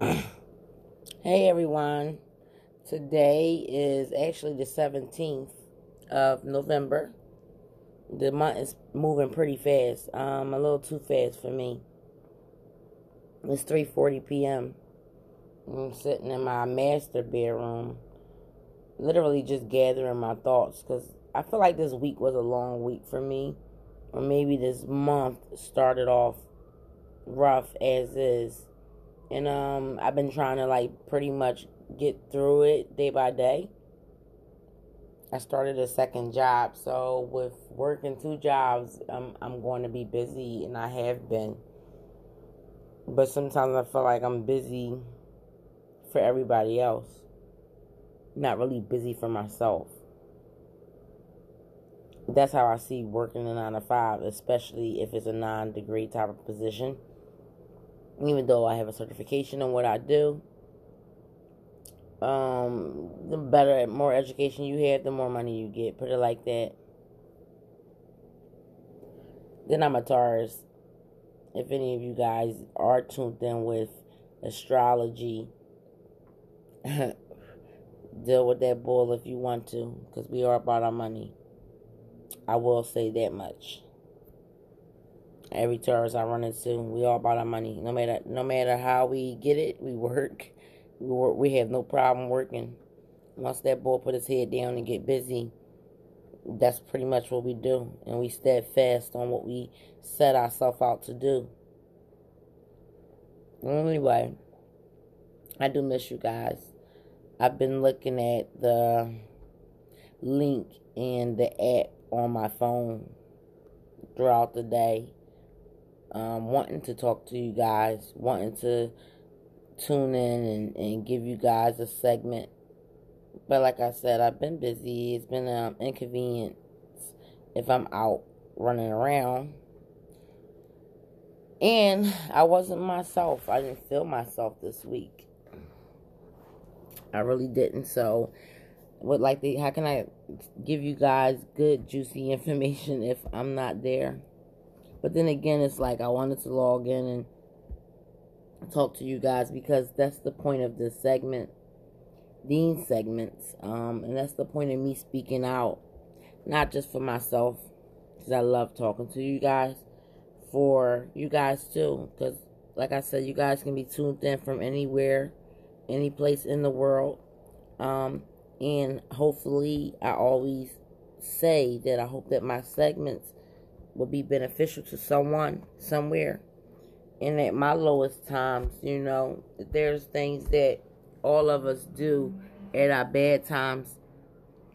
hey everyone. Today is actually the 17th of November. The month is moving pretty fast. Um, a little too fast for me. It's 3:40 p.m. I'm sitting in my master bedroom, literally just gathering my thoughts because I feel like this week was a long week for me, or maybe this month started off rough as is and um I've been trying to like pretty much get through it day by day. I started a second job, so with working two jobs, I'm I'm going to be busy, and I have been. But sometimes I feel like I'm busy for everybody else, not really busy for myself. That's how I see working a nine to five, especially if it's a non degree type of position even though I have a certification in what I do. Um, the better, more education you have, the more money you get. Put it like that. Then I'm a Taurus. If any of you guys are tuned in with astrology, deal with that bull if you want to, because we are about our money. I will say that much. Every Taurus I run into, we all about our money. No matter no matter how we get it, we work. We work. We have no problem working. Once that boy put his head down and get busy, that's pretty much what we do, and we steadfast on what we set ourselves out to do. Anyway, I do miss you guys. I've been looking at the link in the app on my phone throughout the day um, wanting to talk to you guys, wanting to tune in and, and give you guys a segment. But like I said, I've been busy. It's been an inconvenience if I'm out running around. And I wasn't myself. I didn't feel myself this week. I really didn't. So, would like to, how can I give you guys good, juicy information if I'm not there? But then again, it's like I wanted to log in and talk to you guys because that's the point of this segment, these segments. Um, and that's the point of me speaking out, not just for myself, because I love talking to you guys, for you guys too. Because, like I said, you guys can be tuned in from anywhere, any place in the world. Um, and hopefully, I always say that I hope that my segments will be beneficial to someone somewhere. And at my lowest times, you know, there's things that all of us do at our bad times.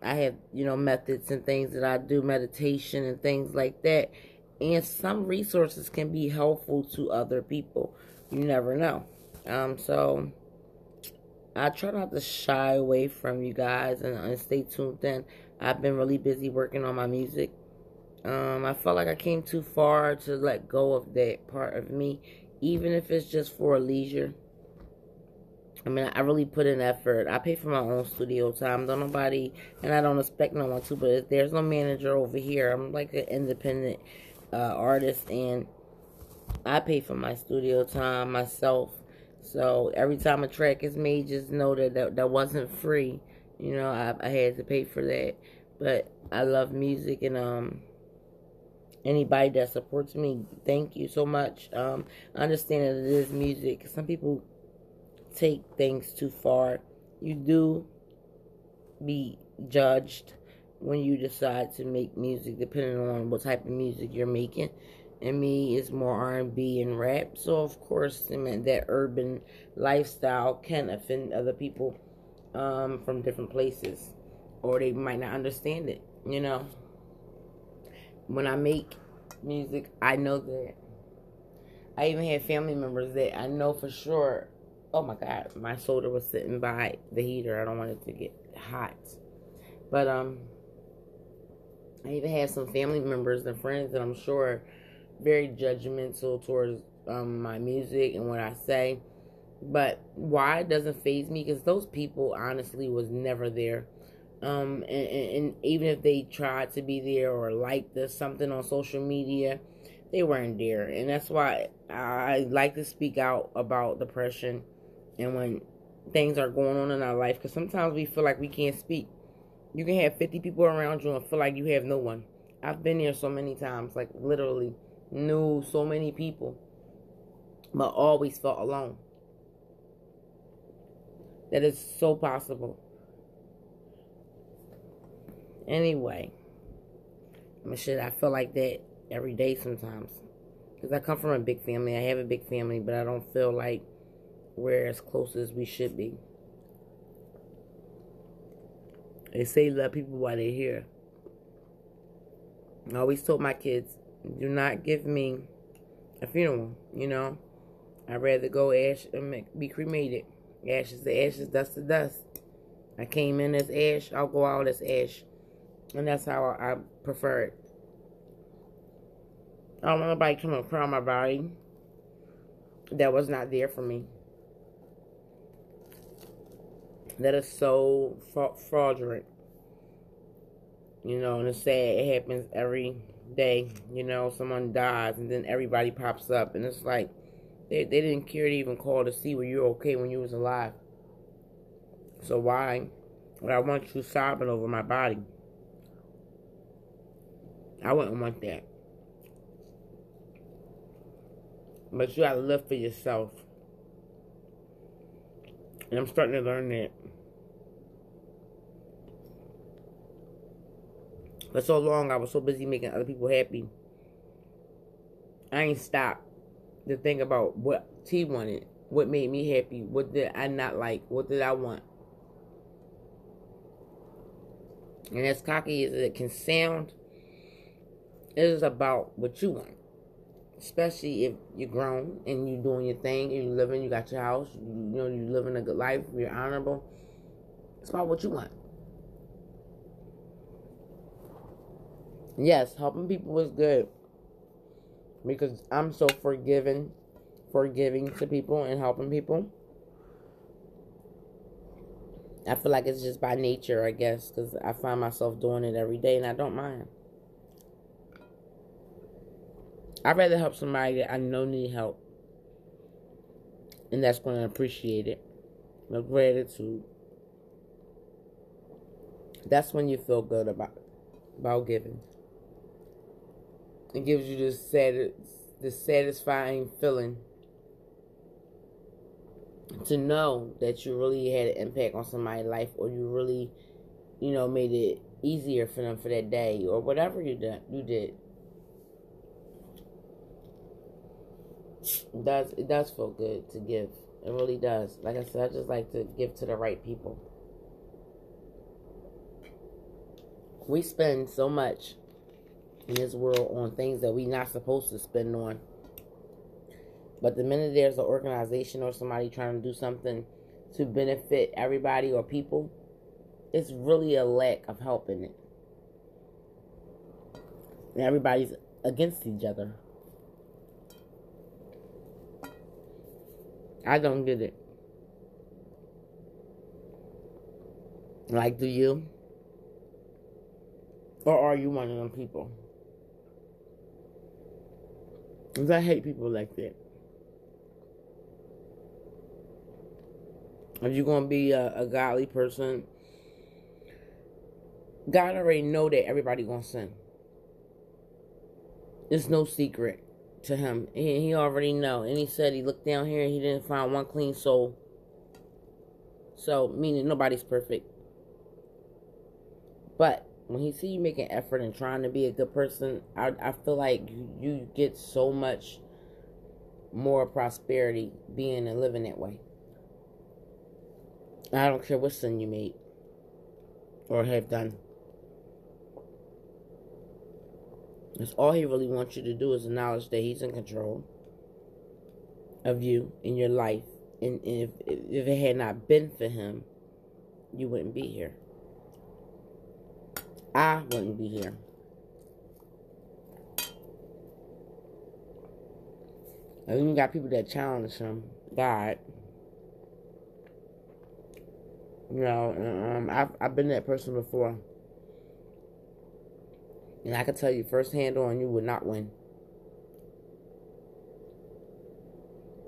I have, you know, methods and things that I do, meditation and things like that. And some resources can be helpful to other people. You never know. Um, so I try not to shy away from you guys and, and stay tuned in. I've been really busy working on my music um, I felt like I came too far to let go of that part of me, even if it's just for leisure. I mean, I really put in effort. I pay for my own studio time. Don't nobody, and I don't expect no one to, but there's no manager over here. I'm like an independent uh, artist, and I pay for my studio time myself. So every time a track is made, just know that that, that wasn't free. You know, I, I had to pay for that. But I love music, and um, anybody that supports me, thank you so much. Um, I understand that it is music. Some people take things too far. You do be judged when you decide to make music, depending on what type of music you're making. And me is more R&B and rap, so of course, I that urban lifestyle can offend other people um, from different places, or they might not understand it. You know when I make music, I know that. I even had family members that I know for sure. Oh my God, my shoulder was sitting by the heater. I don't want it to get hot. But um, I even have some family members and friends that I'm sure very judgmental towards um, my music and what I say. But why it doesn't phase me? Because those people honestly was never there um, and, and, even if they tried to be there or liked the, something on social media, they weren't there. And that's why I like to speak out about depression and when things are going on in our life, because sometimes we feel like we can't speak. You can have 50 people around you and feel like you have no one. I've been here so many times, like literally knew so many people, but always felt alone. That is so possible. Anyway, I mean, shit, I feel like that every day sometimes. Because I come from a big family. I have a big family, but I don't feel like we're as close as we should be. They say love people while they're here. I always told my kids, do not give me a funeral, you know. I'd rather go ash uh, and be cremated. Ashes to ashes, dust to dust. I came in as ash, I'll go out as ash. And that's how I prefer it. I don't want nobody coming across my body that was not there for me. That is so fra- fraudulent. You know, and it's sad. It happens every day. You know, someone dies and then everybody pops up. And it's like, they, they didn't care to even call to see were you're okay when you was alive. So why would I want you sobbing over my body? I wouldn't want that. But you gotta live for yourself. And I'm starting to learn that. For so long, I was so busy making other people happy. I ain't stopped to think about what T wanted, what made me happy, what did I not like, what did I want. And as cocky as it can sound, it is about what you want especially if you're grown and you're doing your thing, and you're living, you got your house, you, know, you're living a good life, you're honorable. It's about what you want. Yes, helping people is good because I'm so forgiving, forgiving to people and helping people. I feel like it's just by nature, I guess, because I find myself doing it every day and I don't mind. I'd rather help somebody that I know need help. And that's going to appreciate it. No gratitude. That's when you feel good about about giving. It gives you this sad, this satisfying feeling to know that you really had an impact on somebody's life, or you really, you know, made it easier for them for that day, or whatever you did. You did. Does it does feel good to give. It really does. Like I said, I just like to give to the right people. We spend so much in this world on things that we're not supposed to spend on. But the minute there's an organization or somebody trying to do something to benefit everybody or people, it's really a lack of help in it. And everybody's against each other. I don't get it. Like, do you? Or are you one of them people? Because I hate people like that. If you're going to be a, a godly person, God already know that everybody going to sin. It's no secret to him. He, he already know. And he said he looked down here and he didn't find one clean soul. So, meaning nobody's perfect. But when he see you making effort and trying to be a good person, I, I feel like you, you get so much more prosperity being and living that way. I don't care what sin you made or have done. Because all he really wants you to do is acknowledge that he's in control of you in your life. And if, if it had not been for him, you wouldn't be here. I wouldn't be here. Then you got people that challenge him, God. You know, um, I've, I've been that person before. And I can tell you firsthand on you would not win.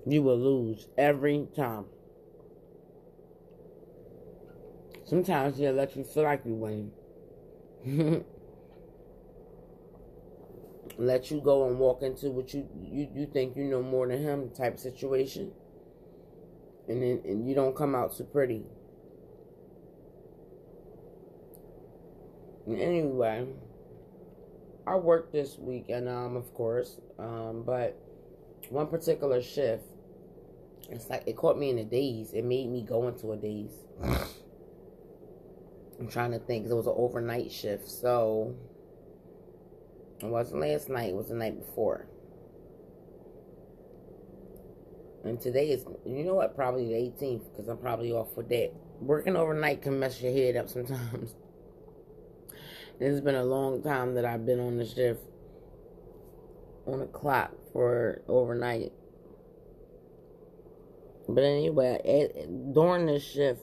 You will lose every time. Sometimes he'll let you feel like you win. let you go and walk into what you, you you think you know more than him type situation. And then and you don't come out so pretty. Anyway, I worked this week and um of course, um, but one particular shift, it's like it caught me in a daze. It made me go into a daze. I'm trying to think. It was an overnight shift, so it wasn't last night. It was the night before. And today is, you know what, probably the 18th, because I'm probably off for that. Working overnight can mess your head up sometimes. It's been a long time that I've been on the shift on the clock for overnight. But anyway, it, during this shift,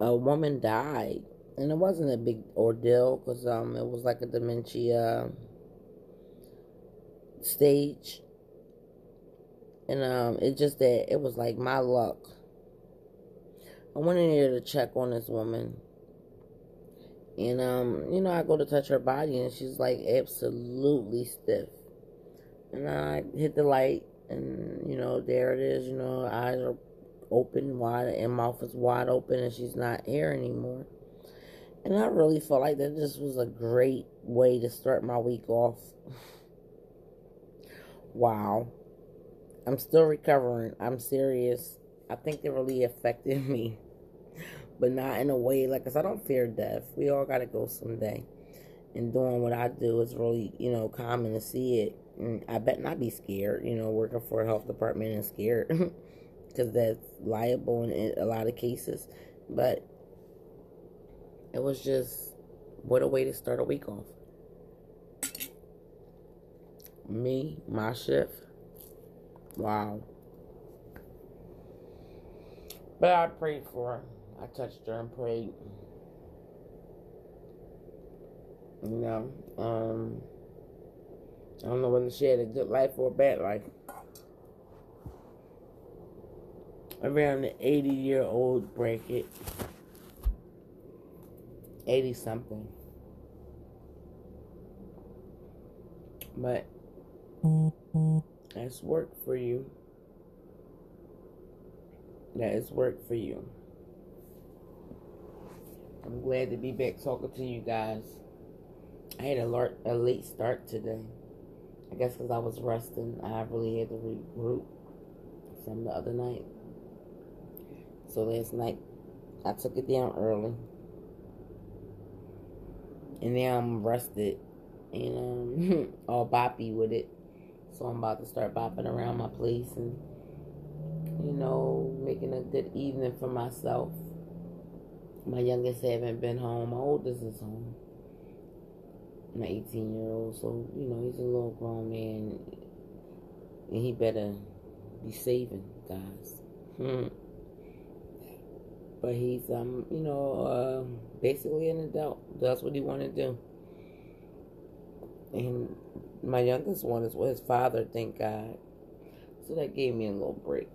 a woman died, and it wasn't a big ordeal because um, it was like a dementia stage, and um, it just that it was like my luck. I went in here to check on this woman and, um, you know, I go to touch her body and she's like absolutely stiff. And I hit the light and, you know, there it is, you know, eyes are open wide and mouth is wide open and she's not here anymore. And I really felt like that just was a great way to start my week off. wow. I'm still recovering. I'm serious. I think it really affected me but not in a way like, cause I don't fear death. We all gotta go someday. And doing what I do is really, you know, common to see it. And I bet not be scared, you know, working for a health department and scared. Because that's liable in a lot of cases. But it was just, what a way to start a week off. Me, my shift. Wow. But I prayed for her. I touched her and prayed. You know, um, I don't know whether she had a good life or a bad life. Around the 80 year old bracket. 80 something. But that's work for you. That is work for you. I'm glad to be back talking to you guys. I had a, a late start today. I guess because I was resting. I really had to regroup from the other night. So last night, I took it down early. And now I'm rested and um, all boppy with it. So I'm about to start bopping around my place and, you know, making a good evening for myself. My youngest haven't been home. My oldest is home. My 18 year old. So, you know, he's a little grown man. And he better be saving, guys. Hmm. But he's, um, you know, uh, basically an adult. That's what he want to do. And my youngest one is with his father, thank God. So that gave me a little break.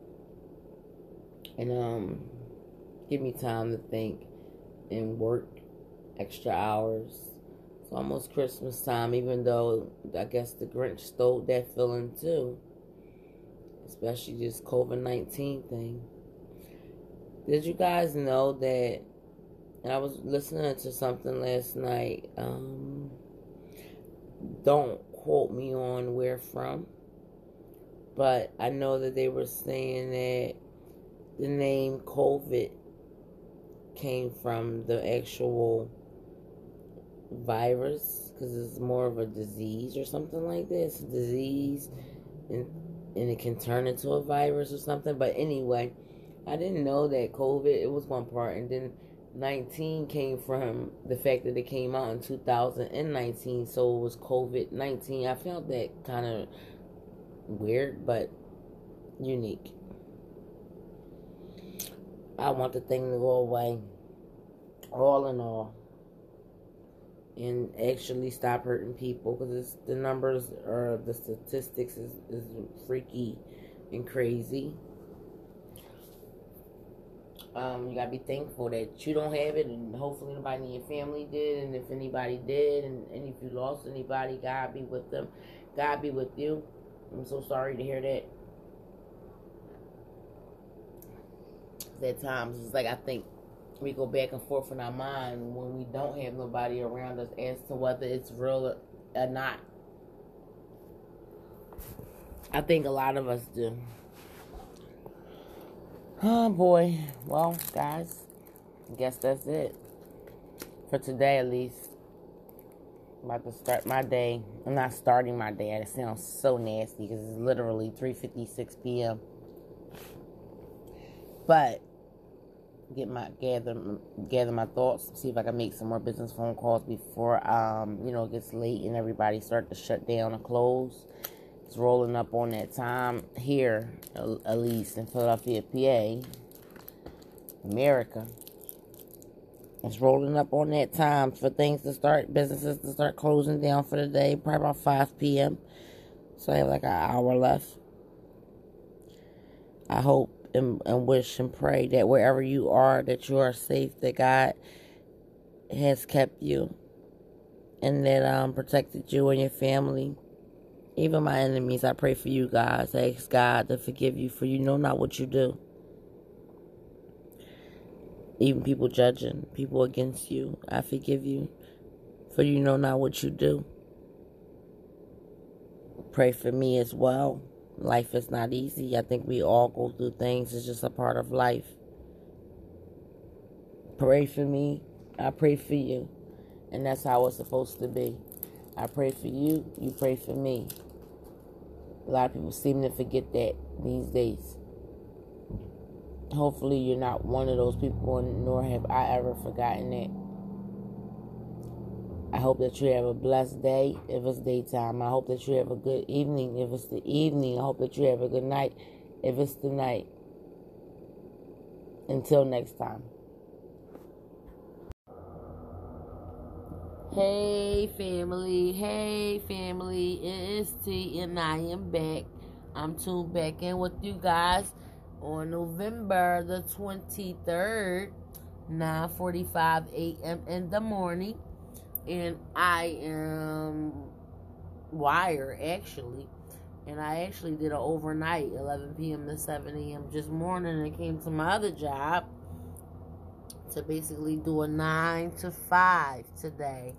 And, um, give me time to think and work extra hours. It's almost Christmas time, even though I guess the Grinch stole that feeling too. Especially this COVID 19 thing. Did you guys know that? And I was listening to something last night. Um, don't quote me on where from, but I know that they were saying that the name COVID came from the actual virus because it's more of a disease or something like this disease and and it can turn into a virus or something. But anyway i didn't know that covid it was one part. And then 19 came from the fact that it came out in 2019 so it was covid-19 i felt that kind of weird but unique I want the thing to go away. All in all. And actually stop hurting people because the numbers or the statistics is, is freaky and crazy. Um, you gotta be thankful that you don't have it, and hopefully nobody in your family did. And if anybody did, and, and if you lost anybody, God be with them. God be with you. I'm so sorry to hear that. At times, it's like I think we go back and forth in our mind when we don't have nobody around us as to whether it's real or not. I think a lot of us do. Oh boy. Well, guys, I guess that's it. For today at least. I'm about to start my day. I'm not starting my day. It sounds so nasty because it's literally 3:56 p.m. But get my gather gather my thoughts, see if I can make some more business phone calls before um, you know, it gets late and everybody start to shut down and close. It's rolling up on that time here, at least in Philadelphia, PA, America. It's rolling up on that time for things to start, businesses to start closing down for the day, probably about 5 p.m. So I have like an hour left. I hope and, and wish and pray that wherever you are, that you are safe, that God has kept you, and that um protected you and your family even my enemies, I pray for you guys. I ask God to forgive you for you know not what you do. Even people judging, people against you, I forgive you for you know not what you do. Pray for me as well. Life is not easy. I think we all go through things. It's just a part of life. Pray for me. I pray for you. And that's how it's supposed to be. I pray for you. You pray for me. A lot of people seem to forget that these days. Hopefully, you're not one of those people, nor have I ever forgotten that. I hope that you have a blessed day if it's daytime. I hope that you have a good evening if it's the evening. I hope that you have a good night if it's the night. Until next time. Hey family, hey family, it's T and I am back. I'm tuned back in with you guys on November the 23rd, 9:45 a.m. in the morning. And I am wired actually. And I actually did an overnight, 11 p.m. to 7 a.m. just morning and came to my other job to basically do a 9 to 5 today.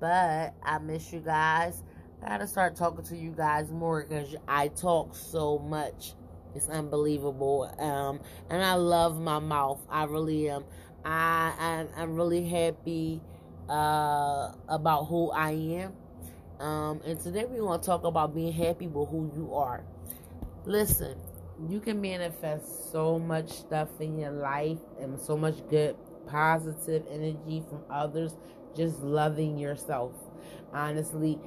But I miss you guys. Gotta start talking to you guys more because I talk so much. It's unbelievable. Um, and I love my mouth. I really am. I, I I'm really happy uh, about who I am. Um, and today we want to talk about being happy with who you are. Listen, you can manifest so much stuff in your life and so much good positive energy from others just loving yourself. Honestly,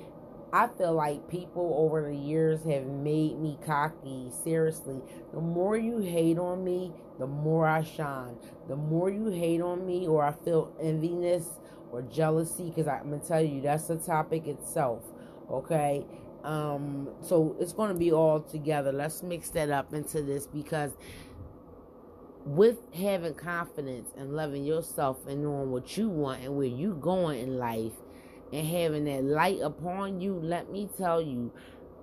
I feel like people over the years have made me cocky. Seriously, the more you hate on me, the more I shine. The more you hate on me, or I feel enviness or jealousy, because I'm gonna tell you that's the topic itself. Okay, um, so it's gonna be all together. Let's mix that up into this because with having confidence and loving yourself and knowing what you want and where you going in life and having that light upon you, let me tell you,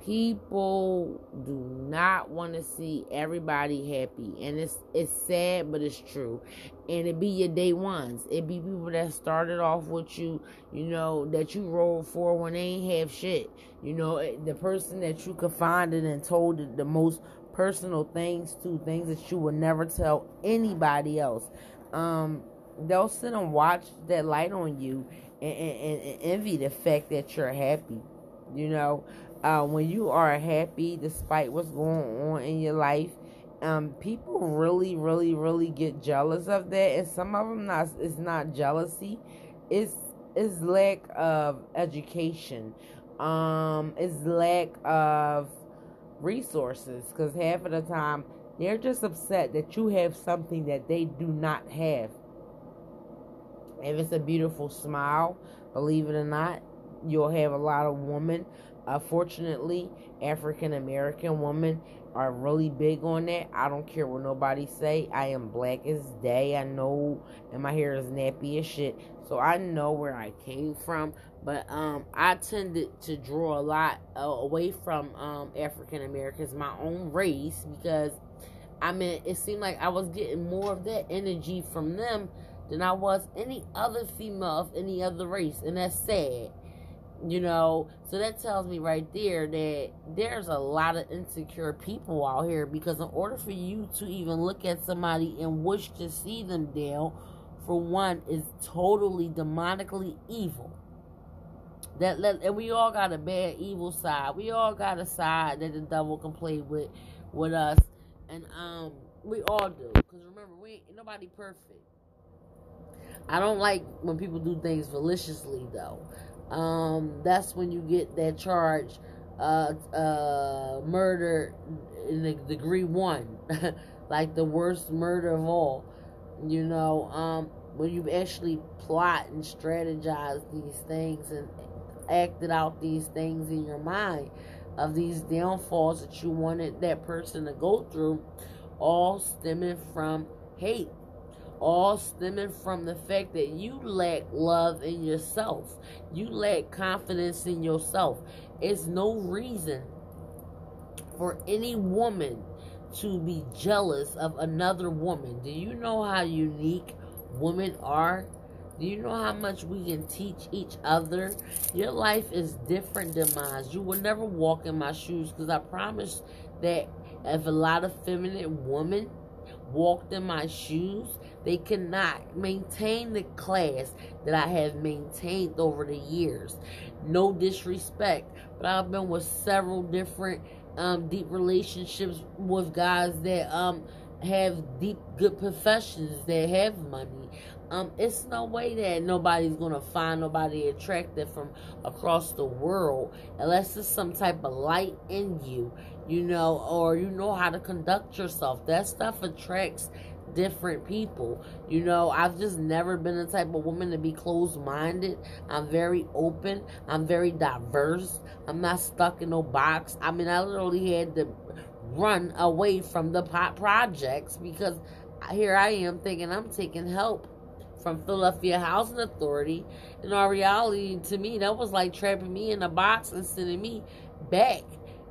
people do not want to see everybody happy. And it's it's sad, but it's true. And it be your day ones. It be people that started off with you, you know, that you rolled for when they ain't have shit. You know, the person that you confided and told the most personal things to things that you would never tell anybody else. Um, they'll sit and watch that light on you and, and, and envy the fact that you're happy. You know, uh, when you are happy despite what's going on in your life, um, people really, really, really get jealous of that, and some of them not. It's not jealousy, it's it's lack of education, um, it's lack of resources because half of the time they're just upset that you have something that they do not have. If it's a beautiful smile, believe it or not, you'll have a lot of women unfortunately, African American women are really big on that. I don't care what nobody say. I am black as day. I know, and my hair is nappy as shit. So I know where I came from. But um, I tended to draw a lot uh, away from um, African Americans, my own race, because I mean, it seemed like I was getting more of that energy from them than I was any other female of any other race, and that's sad. You know, so that tells me right there that there's a lot of insecure people out here because in order for you to even look at somebody and wish to see them down, for one, is totally demonically evil. That, that and we all got a bad evil side. We all got a side that the devil can play with with us and um, we all do. Because remember, we ain't nobody perfect. I don't like when people do things maliciously, though. Um, that's when you get that charge, uh, uh, murder in the degree one, like the worst murder of all. You know, um, when you actually plot and strategize these things and acted out these things in your mind of these downfalls that you wanted that person to go through, all stemming from hate. All stemming from the fact that you lack love in yourself. You lack confidence in yourself. It's no reason for any woman to be jealous of another woman. Do you know how unique women are? Do you know how much we can teach each other? Your life is different than mine. You will never walk in my shoes because I promise that if a lot of feminine women walked in my shoes, they cannot maintain the class that I have maintained over the years. No disrespect, but I've been with several different um, deep relationships with guys that um, have deep, good professions that have money um, it's no way that nobody's gonna find nobody attractive from across the world unless there's some type of light in you, you know, or you know how to conduct yourself. That stuff attracts different people. You know, I've just never been the type of woman to be closed minded. I'm very open. I'm very diverse. I'm not stuck in no box. I mean, I literally had to run away from the pot projects because here I am thinking I'm taking help from Philadelphia Housing Authority. In our reality, to me, that was like trapping me in a box and sending me back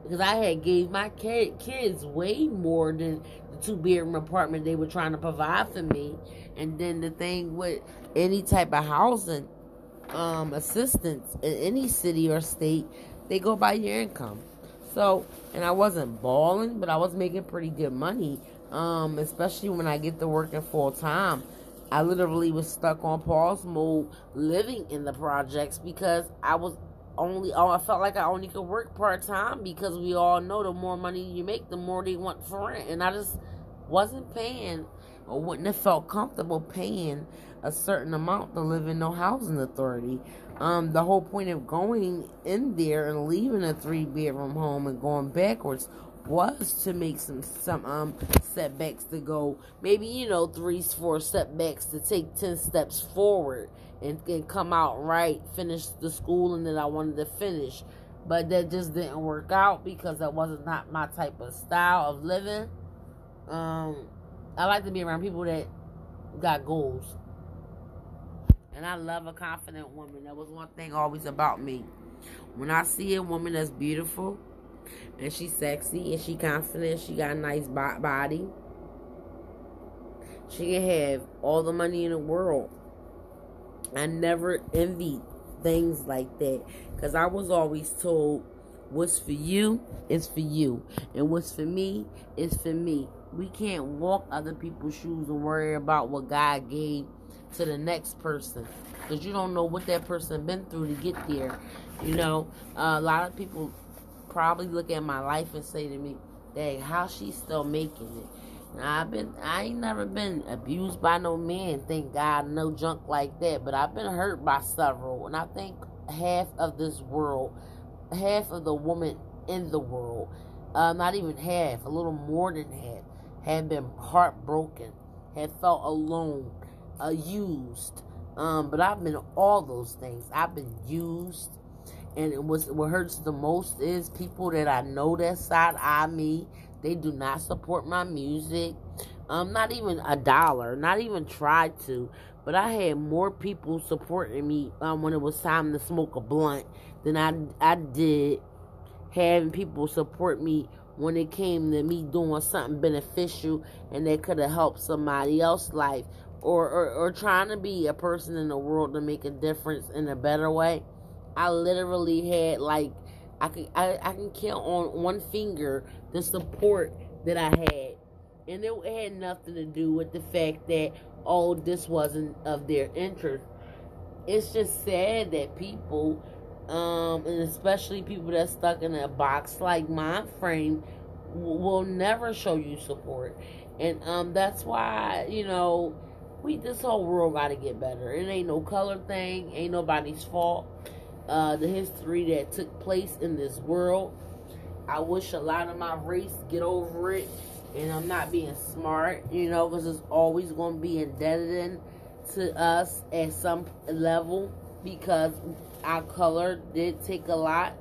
because I had gave my kids way more than two bedroom apartment they were trying to provide for me. And then the thing with any type of housing um, assistance in any city or state, they go by your income. So, and I wasn't balling, but I was making pretty good money, um, especially when I get to working full time. I literally was stuck on pause mode living in the projects because I was only oh I felt like I only could work part time because we all know the more money you make the more they want for rent and I just wasn't paying or wouldn't have felt comfortable paying a certain amount to live in no housing authority. Um, the whole point of going in there and leaving a three bedroom home and going backwards was to make some some um setbacks to go. Maybe you know three four setbacks to take 10 steps forward and, and come out right finish the schooling that i wanted to finish. But that just didn't work out because that wasn't not my type of style of living. Um i like to be around people that got goals. And i love a confident woman. That was one thing always about me. When i see a woman that's beautiful and she's sexy and she confident. She got a nice body. She can have all the money in the world. I never envied things like that because I was always told what's for you is for you, and what's for me is for me. We can't walk other people's shoes and worry about what God gave to the next person because you don't know what that person been through to get there. You know, uh, a lot of people probably look at my life and say to me, "Dang, how she's still making it?" I've been, I ain't never been abused by no man, thank God, no junk like that. But I've been hurt by several, and I think half of this world, half of the woman in the world, uh, not even half, a little more than half, have been heartbroken, have felt alone, uh, used. Um, but I've been all those things. I've been used And it was what hurts the most is people that I know that side eye me. They do not support my music. Um, not even a dollar, not even tried to. But I had more people supporting me um, when it was time to smoke a blunt than I I did having people support me when it came to me doing something beneficial and that could have helped somebody else's life or, or, or trying to be a person in the world to make a difference in a better way. I literally had like I can I, I can count on one finger the support that I had. And it had nothing to do with the fact that oh this wasn't of their interest. It's just sad that people um, and especially people that stuck in a box like my frame will never show you support and um, that's why you know we this whole world got to get better it ain't no color thing ain't nobody's fault uh, the history that took place in this world i wish a lot of my race get over it and i'm not being smart you know because it's always going to be indebted to us at some level because our color did take a lot.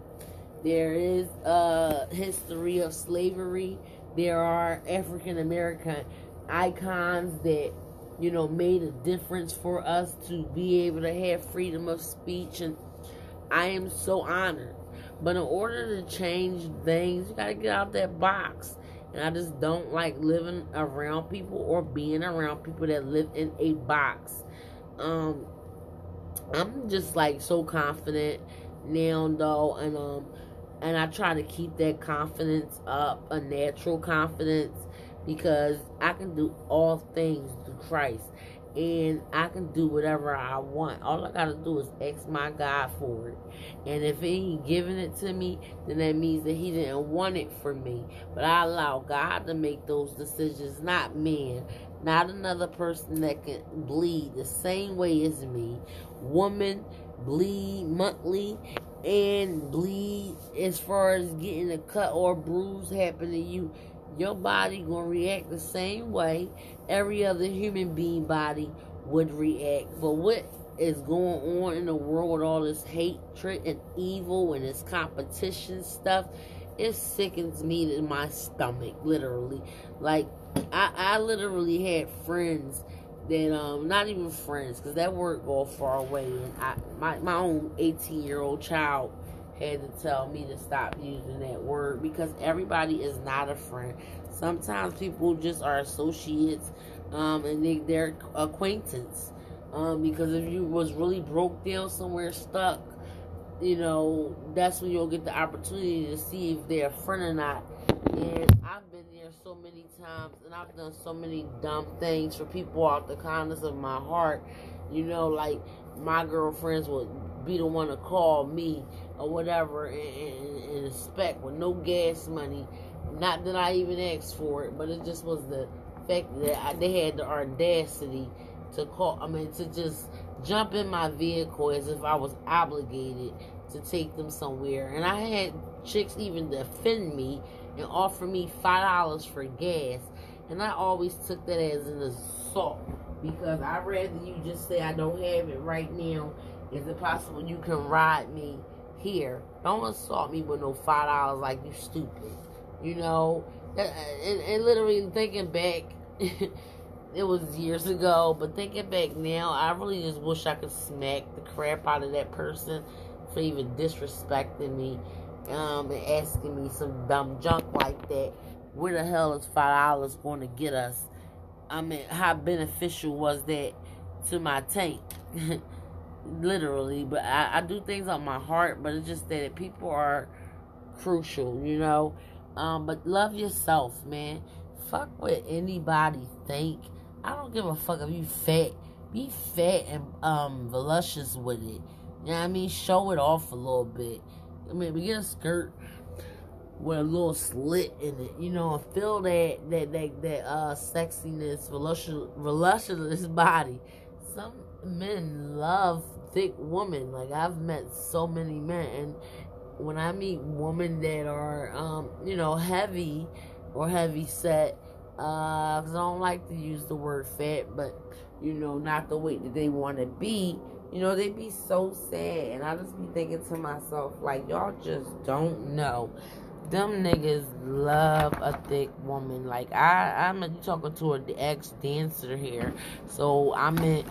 There is a history of slavery. There are African American icons that, you know, made a difference for us to be able to have freedom of speech. And I am so honored. But in order to change things, you got to get out that box. And I just don't like living around people or being around people that live in a box. Um, I'm just like so confident now though and um and I try to keep that confidence up, a natural confidence because I can do all things through Christ and I can do whatever I want. All I gotta do is ask my God for it. And if he ain't giving it to me, then that means that he didn't want it for me. But I allow God to make those decisions, not man. Not another person that can bleed the same way as me. Woman bleed monthly and bleed as far as getting a cut or bruise happen to you your body gonna react the same way every other human being body would react. But what is going on in the world with all this hatred and evil and this competition stuff, it sickens me in my stomach, literally. Like I, I literally had friends that um not even friends because that word go far away and I my, my own 18 year old child had to tell me to stop using that word because everybody is not a friend. Sometimes people just are associates um, and they, they're acquaintance. Um, because if you was really broke down somewhere stuck, you know, that's when you'll get the opportunity to see if they're a friend or not. And I've been there so many times and I've done so many dumb things for people out the kindness of my heart. You know, like my girlfriends would be the one to call me or whatever and, and, and expect with no gas money. Not that I even asked for it, but it just was the fact that I, they had the audacity to call. I mean, to just jump in my vehicle as if I was obligated to take them somewhere. And I had chicks even defend me and offer me five dollars for gas, and I always took that as an assault because I'd rather you just say I don't have it right now. Is it possible you can ride me here? Don't assault me with no five dollars like you stupid. You know, and, and literally thinking back, it was years ago, but thinking back now, I really just wish I could smack the crap out of that person for even disrespecting me um, and asking me some dumb junk like that. Where the hell is five dollars going to get us? I mean, how beneficial was that to my tank? Literally, but I, I do things on my heart, but it's just that people are crucial, you know. Um, but love yourself, man. Fuck what anybody think. I don't give a fuck if you fat. Be fat and um voluptuous with it. You know what I mean? Show it off a little bit. I mean, get a skirt with a little slit in it, you know, feel that that that that uh sexiness, voluptuous, voluptuous body. Some men love thick women. Like I've met so many men, and when I meet women that are, um, you know, heavy or heavy set, because uh, I don't like to use the word fat, but you know, not the weight that they want to be. You know, they be so sad. And I just be thinking to myself, like, y'all just don't know. Them niggas love a thick woman. Like I, I'm talking to an ex dancer here, so I mean,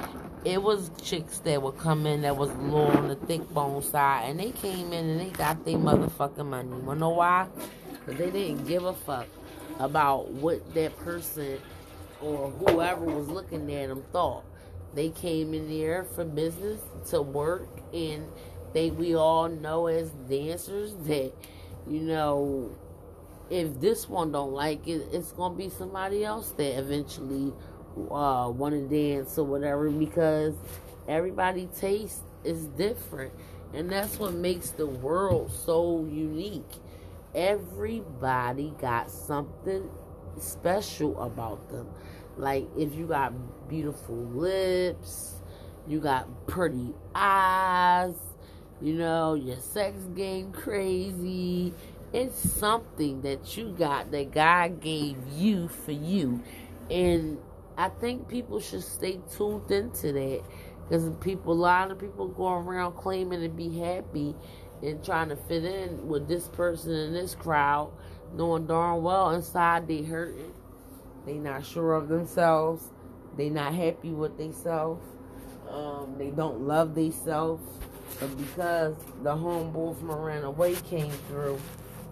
it was chicks that would come in that was little on the thick bone side, and they came in and they got their motherfucking money. You know why? Because they didn't give a fuck about what that person or whoever was looking at them thought. They came in there for business to work, and they we all know as dancers that you know if this one don't like it, it's gonna be somebody else that eventually uh, want to dance or whatever because everybody taste is different, and that's what makes the world so unique. Everybody got something special about them. Like if you got beautiful lips, you got pretty eyes, you know, your sex game crazy. It's something that you got that God gave you for you. And I think people should stay tuned into that. Because people, a lot of people go around claiming to be happy and trying to fit in with this person in this crowd, knowing darn well inside they hurting. They not sure of themselves. They not happy with themselves. Um, they don't love themselves. But because the homeboy from around the way came through,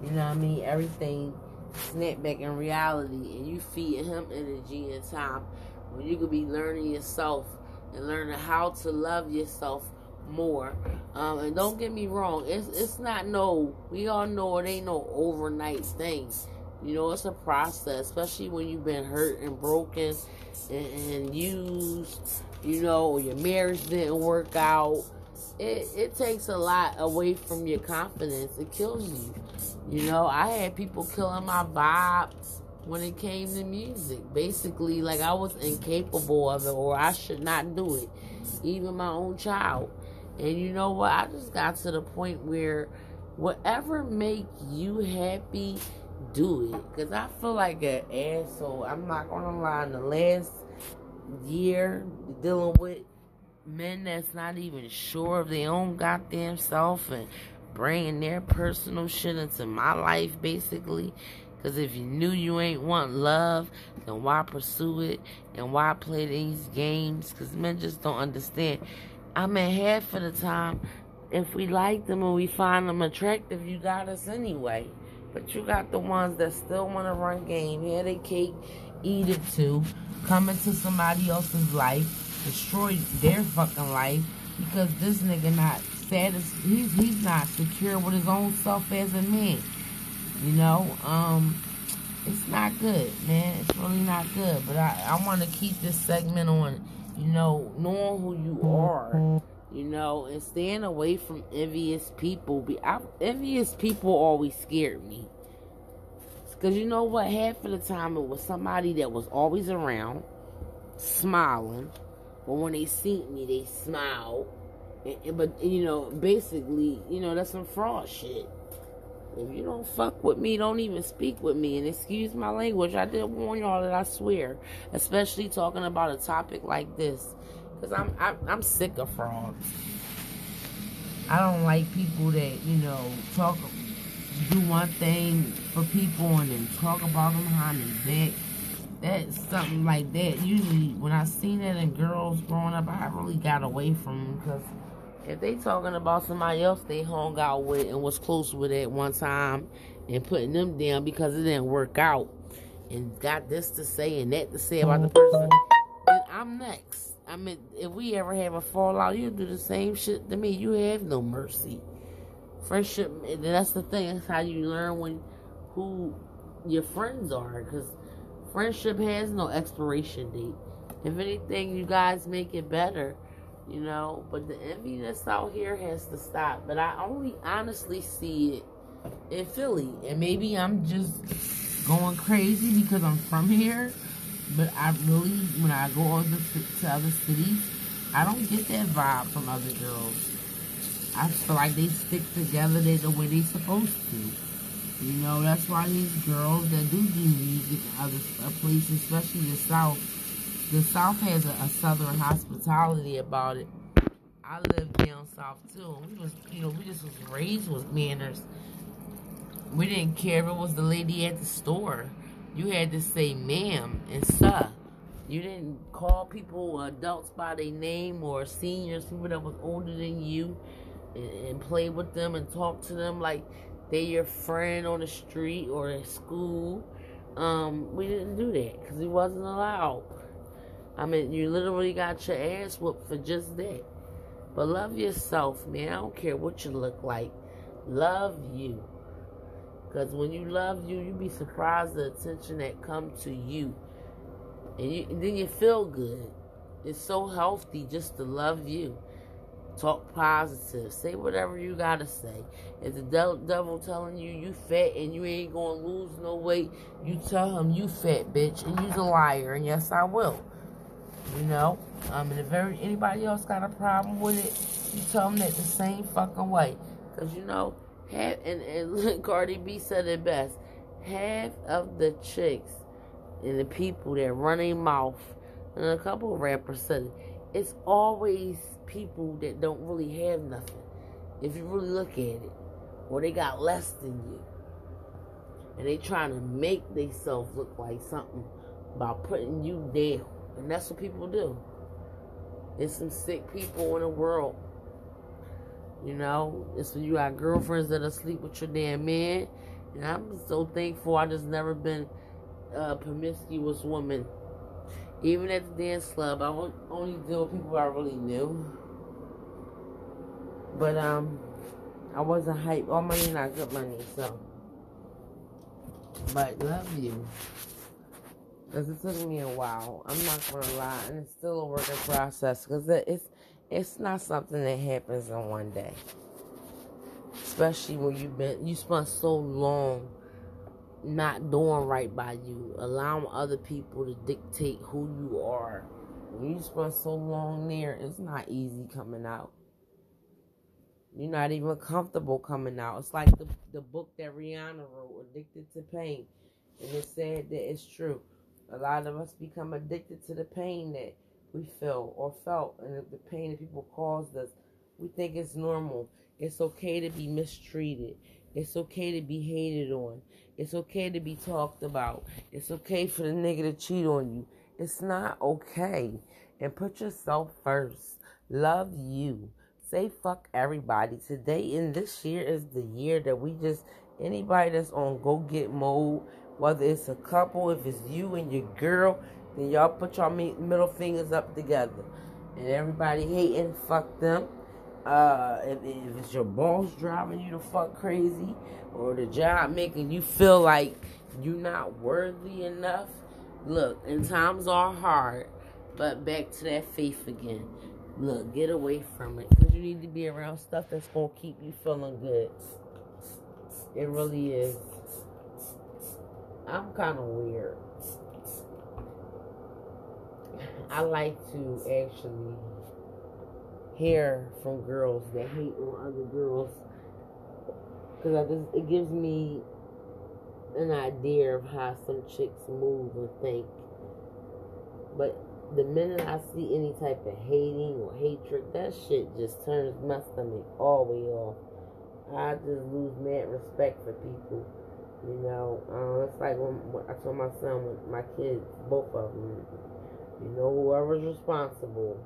you know what I mean, everything snapped back in reality and you feed him energy and time when you could be learning yourself and learning how to love yourself more. Um, and don't get me wrong, it's it's not no we all know it ain't no overnight thing. You know, it's a process, especially when you've been hurt and broken and, and used, you know, your marriage didn't work out it, it takes a lot away from your confidence. It kills you. You know, I had people killing my vibe when it came to music. Basically, like I was incapable of it or I should not do it. Even my own child. And you know what? I just got to the point where whatever make you happy, do it. Because I feel like an asshole. I'm not to lie. In the last year, dealing with men that's not even sure of their own goddamn self and bringing their personal shit into my life, basically. Because if you knew you ain't want love, then why pursue it? And why play these games? Because men just don't understand. I mean, half of the time, if we like them and we find them attractive, you got us anyway. But you got the ones that still want to run game, have their cake, eat it too, come into somebody else's life, destroy their fucking life because this nigga not satis he's he's not secure with his own self as a man. You know, um it's not good, man. It's really not good. But I, I wanna keep this segment on, you know, knowing who you are. You know, and staying away from envious people. Be I, envious people always scared me. Cause you know what? Half of the time it was somebody that was always around, smiling, but when they see me, they smile. And, and, but, you know, basically, you know, that's some fraud shit. If you don't fuck with me, don't even speak with me. And excuse my language, I did warn y'all that I swear. Especially talking about a topic like this. Because I'm, I'm, I'm sick of frauds. I don't like people that, you know, talk, do one thing for people and then talk about them behind their back that's something like that. Usually, when I seen that in girls growing up, I really got away from them because if they talking about somebody else they hung out with and was close with at one time and putting them down because it didn't work out and got this to say and that to say about the person, then I'm next. I mean, if we ever have a fallout, you do the same shit to me. You have no mercy. Friendship, that's the thing. That's how you learn when who your friends are because Friendship has no expiration date. If anything, you guys make it better, you know. But the enviness out here has to stop. But I only honestly see it in Philly. And maybe I'm just going crazy because I'm from here. But I really, when I go other, to other cities, I don't get that vibe from other girls. I feel like they stick together the way they're supposed to. You know, that's why these girls that do do music in other uh, places, especially the South, the South has a, a Southern hospitality about it. I I lived down south too. We was, you know, we just was raised with manners. We didn't care if it was the lady at the store. You had to say ma'am and sir. You didn't call people adults by their name or seniors, people that was older than you, and, and play with them and talk to them like they your friend on the street or at school. Um, we didn't do that because it wasn't allowed. I mean, you literally got your ass whooped for just that. But love yourself, man. I don't care what you look like. Love you. Because when you love you, you be surprised the attention that come to you. And, you, and then you feel good. It's so healthy just to love you. Talk positive. Say whatever you gotta say. If the devil telling you you fat and you ain't gonna lose no weight, you tell him you fat bitch and you's a liar. And yes, I will. You know, um, and if very, anybody else got a problem with it, you tell them that the same fucking way. Cause you know, half and, and Cardi B said it best. Half of the chicks and the people that run a mouth, and a couple of rappers said it, it's always people that don't really have nothing. If you really look at it, or they got less than you, and they trying to make themselves look like something by putting you down. And that's what people do. There's some sick people in the world. You know, it's when you got girlfriends that are sleep with your damn man. And I'm so thankful I just never been a promiscuous woman. Even at the dance club, I only deal with people I really knew. But um, I wasn't hype. All money not good money, so. But love you. Because it took me a while. I'm not going to lie. And it's still a work in process. Because it's, it's not something that happens in one day. Especially when you've been, you spent so long not doing right by you. Allowing other people to dictate who you are. When you spend so long there, it's not easy coming out. You're not even comfortable coming out. It's like the, the book that Rihanna wrote, Addicted to Pain. And it said that it's true. A lot of us become addicted to the pain that we feel or felt and the pain that people caused us. We think it's normal. It's okay to be mistreated. It's okay to be hated on. It's okay to be talked about. It's okay for the nigga to cheat on you. It's not okay. And put yourself first. Love you. Say fuck everybody. Today and this year is the year that we just anybody that's on go get mode whether it's a couple, if it's you and your girl, then y'all put your middle fingers up together. And everybody hating, fuck them. Uh, if, if it's your boss driving you to fuck crazy, or the job making you feel like you're not worthy enough, look, and times are hard, but back to that faith again. Look, get away from it, because you need to be around stuff that's going to keep you feeling good. It really is. I'm kind of weird. I like to actually hear from girls that hate on other girls because it gives me an idea of how some chicks move and think. But the minute I see any type of hating or hatred, that shit just turns my stomach all the way off. I just lose mad respect for people you know, um, it's like when, when I told my son, my kids, both of them, you know, whoever's responsible,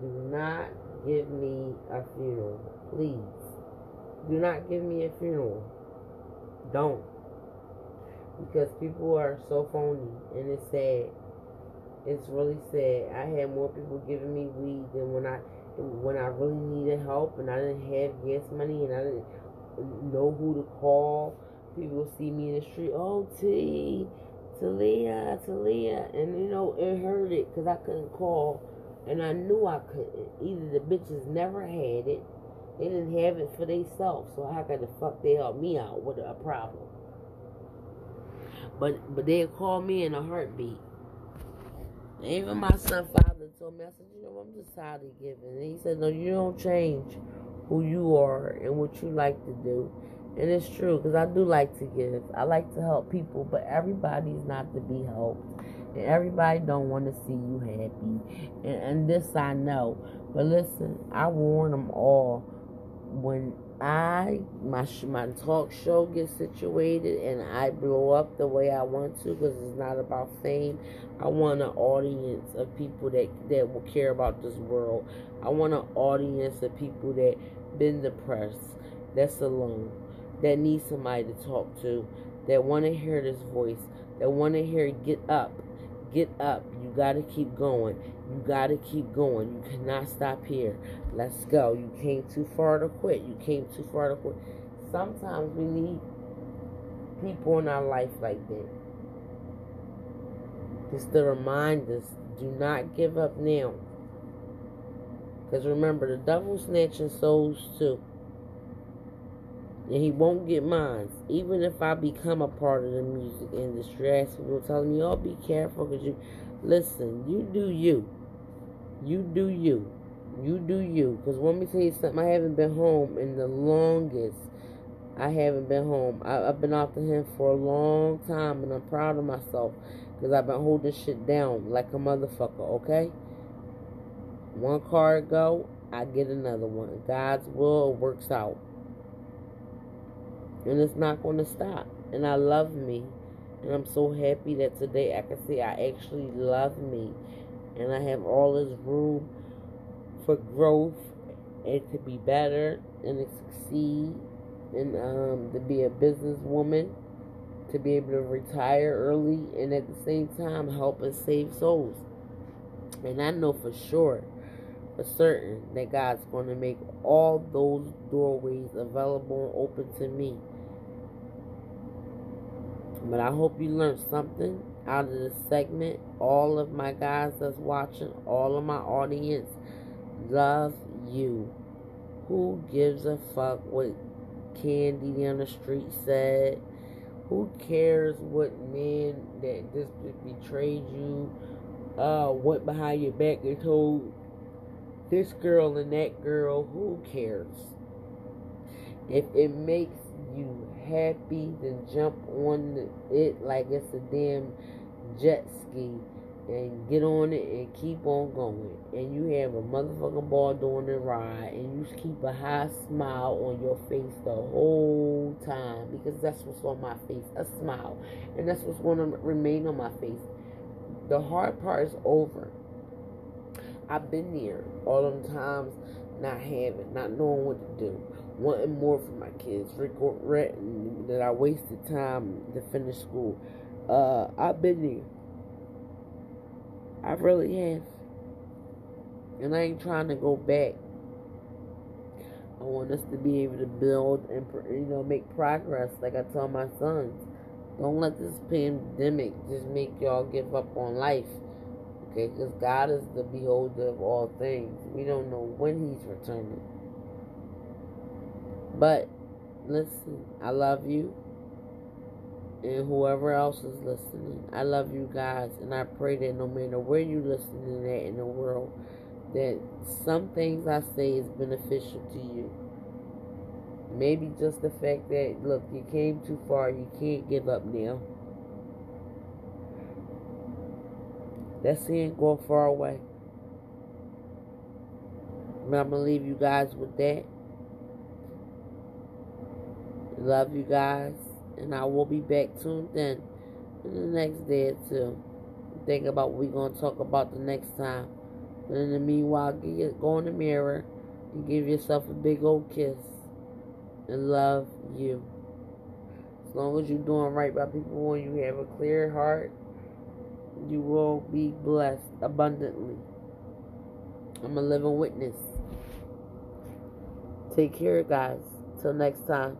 do not give me a funeral, please. Do not give me a funeral. Don't. Because people are so phony, and it's sad. It's really sad. I had more people giving me weed than when I when I really needed help, and I didn't have gas money, and I didn't know who to call people see me in the street, oh, T, Talia, Talia, and you know, it hurt it because I couldn't call, and I knew I couldn't. Either the bitches never had it, they didn't have it for themselves, so how could the fuck they help me out with a problem? But but they call me in a heartbeat. Even my son father told me, I said, you know, I'm just tired of giving. And he said, no, you don't change who you are and what you like to do. And it's true because I do like to give. I like to help people, but everybody's not to be helped. And everybody don't want to see you happy. And, and this I know. But listen, I warn them all when I my my talk show gets situated and I blow up the way I want to because it's not about fame. I want an audience of people that that will care about this world. I want an audience of people that been depressed, that's alone, that need somebody to talk to, that want to hear this voice, that want to hear get up, get up. You got to keep going. You got to keep going. You cannot stop here. Let's go. You came too far to quit. You came too far to quit. Sometimes we need people in our life like that. Just to remind us do not give up now. Because remember, the devil's snatching souls too. And he won't get mine. Even if I become a part of the music industry. I people telling me, oh, be careful because you. Listen, you do you. You do you. You do you. Because let me tell you something. I haven't been home in the longest. I haven't been home. I, have been off to him for a long time, and I'm proud of myself because I've been holding shit down like a motherfucker. Okay. One card go, I get another one. God's will works out, and it's not going to stop. And I love me, and I'm so happy that today I can say I actually love me and I have all this room for growth and to be better and to succeed and um, to be a businesswoman, to be able to retire early and at the same time help and save souls. And I know for sure, for certain, that God's going to make all those doorways available and open to me. But I hope you learned something out of this segment. All of my guys that's watching, all of my audience, love you. Who gives a fuck what Candy down the street said? Who cares what man that just betrayed you uh went behind your back and told this girl and that girl? Who cares? If it makes you happy, then jump on it like it's a damn jet ski and get on it and keep on going. And you have a motherfucking ball doing the ride and you keep a high smile on your face the whole time because that's what's on my face a smile. And that's what's going to remain on my face. The hard part is over. I've been there all them times not having, not knowing what to do wanting more for my kids, regretting that I wasted time to finish school. Uh, I've been there. I really have. And I ain't trying to go back. I want us to be able to build and, you know, make progress, like I tell my sons. Don't let this pandemic just make y'all give up on life. Okay, because God is the beholder of all things. We don't know when He's returning. But listen, I love you. And whoever else is listening, I love you guys. And I pray that no matter where you're listening at in the world, that some things I say is beneficial to you. Maybe just the fact that, look, you came too far, you can't give up now. That saying go far away. I'm going to leave you guys with that. Love you guys. And I will be back tuned in in the next day or two. Think about what we're going to talk about the next time. But in the meanwhile, get, go in the mirror and give yourself a big old kiss. And love you. As long as you're doing right by people and you have a clear heart, you will be blessed abundantly. I'm a living witness. Take care, guys. Till next time.